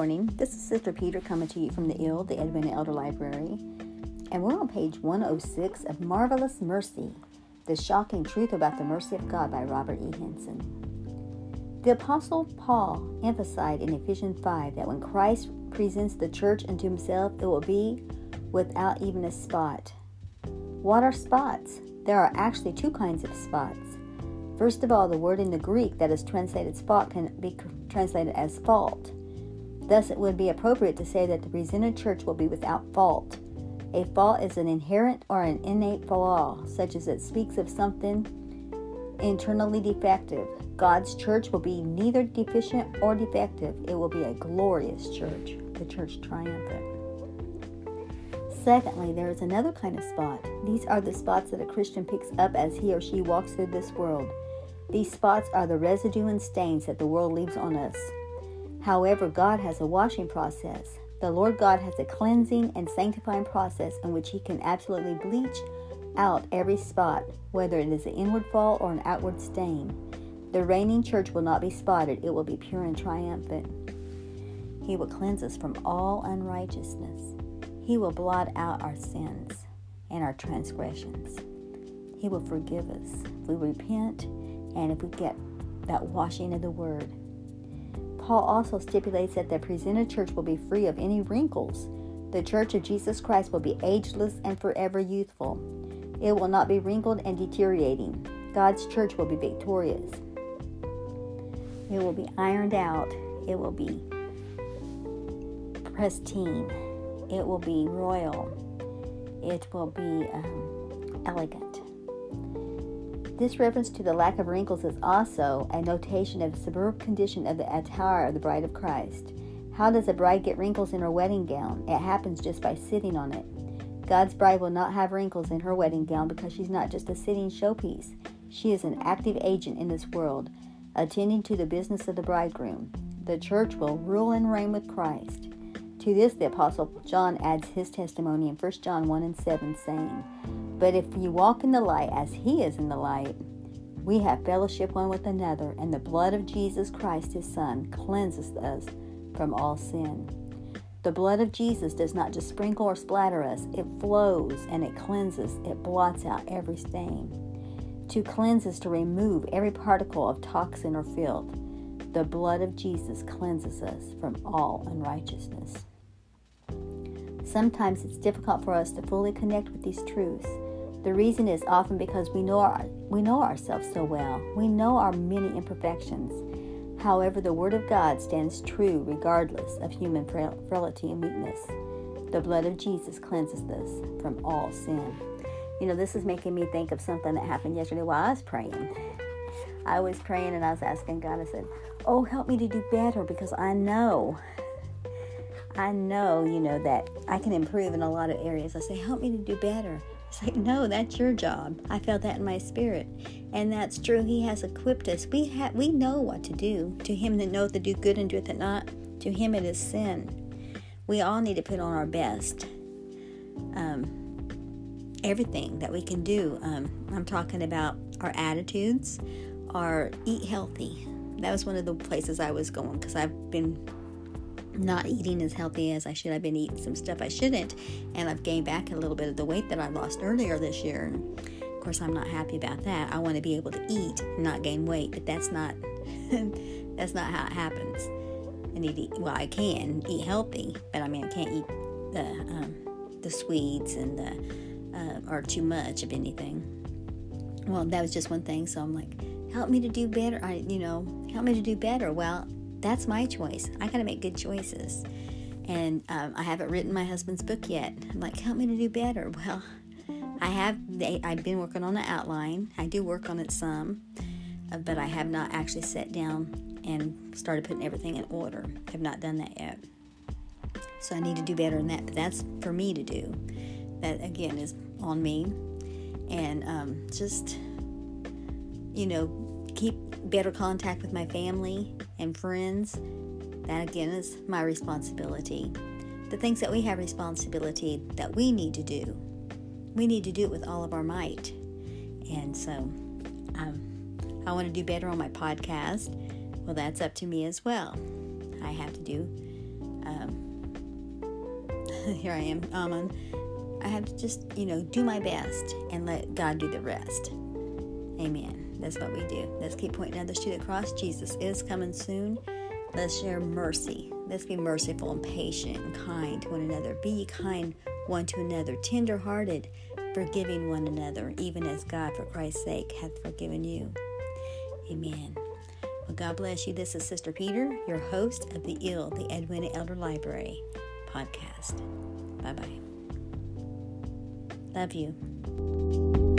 morning. This is Sister Peter coming to you from the E.E.L., the Edwina Elder Library. And we're on page 106 of Marvelous Mercy The Shocking Truth About the Mercy of God by Robert E. Henson. The Apostle Paul emphasized in Ephesians 5 that when Christ presents the church unto himself, it will be without even a spot. What are spots? There are actually two kinds of spots. First of all, the word in the Greek that is translated spot can be translated as fault. Thus, it would be appropriate to say that the presented church will be without fault. A fault is an inherent or an innate flaw, such as it speaks of something internally defective. God's church will be neither deficient or defective. It will be a glorious church, the church triumphant. Secondly, there is another kind of spot. These are the spots that a Christian picks up as he or she walks through this world. These spots are the residue and stains that the world leaves on us. However, God has a washing process. The Lord God has a cleansing and sanctifying process in which He can absolutely bleach out every spot, whether it is an inward fall or an outward stain. The reigning church will not be spotted, it will be pure and triumphant. He will cleanse us from all unrighteousness. He will blot out our sins and our transgressions. He will forgive us if we repent and if we get that washing of the word. Paul also stipulates that the presented church will be free of any wrinkles. The church of Jesus Christ will be ageless and forever youthful. It will not be wrinkled and deteriorating. God's church will be victorious. It will be ironed out. It will be pristine. It will be royal. It will be um, elegant. This reference to the lack of wrinkles is also a notation of the superb condition of the attire of the bride of Christ. How does a bride get wrinkles in her wedding gown? It happens just by sitting on it. God's bride will not have wrinkles in her wedding gown because she's not just a sitting showpiece. She is an active agent in this world, attending to the business of the bridegroom. The church will rule and reign with Christ. To this, the Apostle John adds his testimony in 1 John 1 and 7, saying, but if you walk in the light as he is in the light, we have fellowship one with another, and the blood of Jesus Christ, his Son, cleanses us from all sin. The blood of Jesus does not just sprinkle or splatter us, it flows and it cleanses, it blots out every stain. To cleanse is to remove every particle of toxin or filth. The blood of Jesus cleanses us from all unrighteousness. Sometimes it's difficult for us to fully connect with these truths. The reason is often because we know our, we know ourselves so well. We know our many imperfections. However, the Word of God stands true regardless of human frailty and weakness. The blood of Jesus cleanses us from all sin. You know, this is making me think of something that happened yesterday while I was praying. I was praying and I was asking God, I said, Oh, help me to do better because I know, I know, you know, that I can improve in a lot of areas. I say, Help me to do better. It's like, no, that's your job. I felt that in my spirit. And that's true. He has equipped us. We have we know what to do. To him that knoweth to do good and doeth it not, to him it is sin. We all need to put on our best. Um, everything that we can do. Um, I'm talking about our attitudes, our eat healthy. That was one of the places I was going because I've been not eating as healthy as I should. I've been eating some stuff I shouldn't, and I've gained back a little bit of the weight that I lost earlier this year. And of course, I'm not happy about that. I want to be able to eat and not gain weight, but that's not that's not how it happens. I need to eat, well, I can eat healthy, but I mean, I can't eat the um, the sweets and the uh, or too much of anything. Well, that was just one thing. So I'm like, help me to do better. I, you know, help me to do better. Well, that's my choice. I got to make good choices. And um, I haven't written my husband's book yet. I'm like, help me to do better. Well, I have. I've been working on the outline. I do work on it some, uh, but I have not actually sat down and started putting everything in order. Have not done that yet. So I need to do better than that. But that's for me to do. That again is on me, and um, just you know, keep better contact with my family and friends. That again is my responsibility. The things that we have responsibility that we need to do, we need to do it with all of our might. And so um, I want to do better on my podcast. Well, that's up to me as well. I have to do um, here I am, Amen. I have to just, you know, do my best and let God do the rest. Amen. That's what we do. Let's keep pointing others to the cross. Jesus is coming soon. Let's share mercy. Let's be merciful and patient and kind to one another. Be kind one to another, tender hearted, forgiving one another, even as God, for Christ's sake, hath forgiven you. Amen. Well, God bless you. This is Sister Peter, your host of the E.E.L., the Edwina Elder Library podcast. Bye bye. Love you.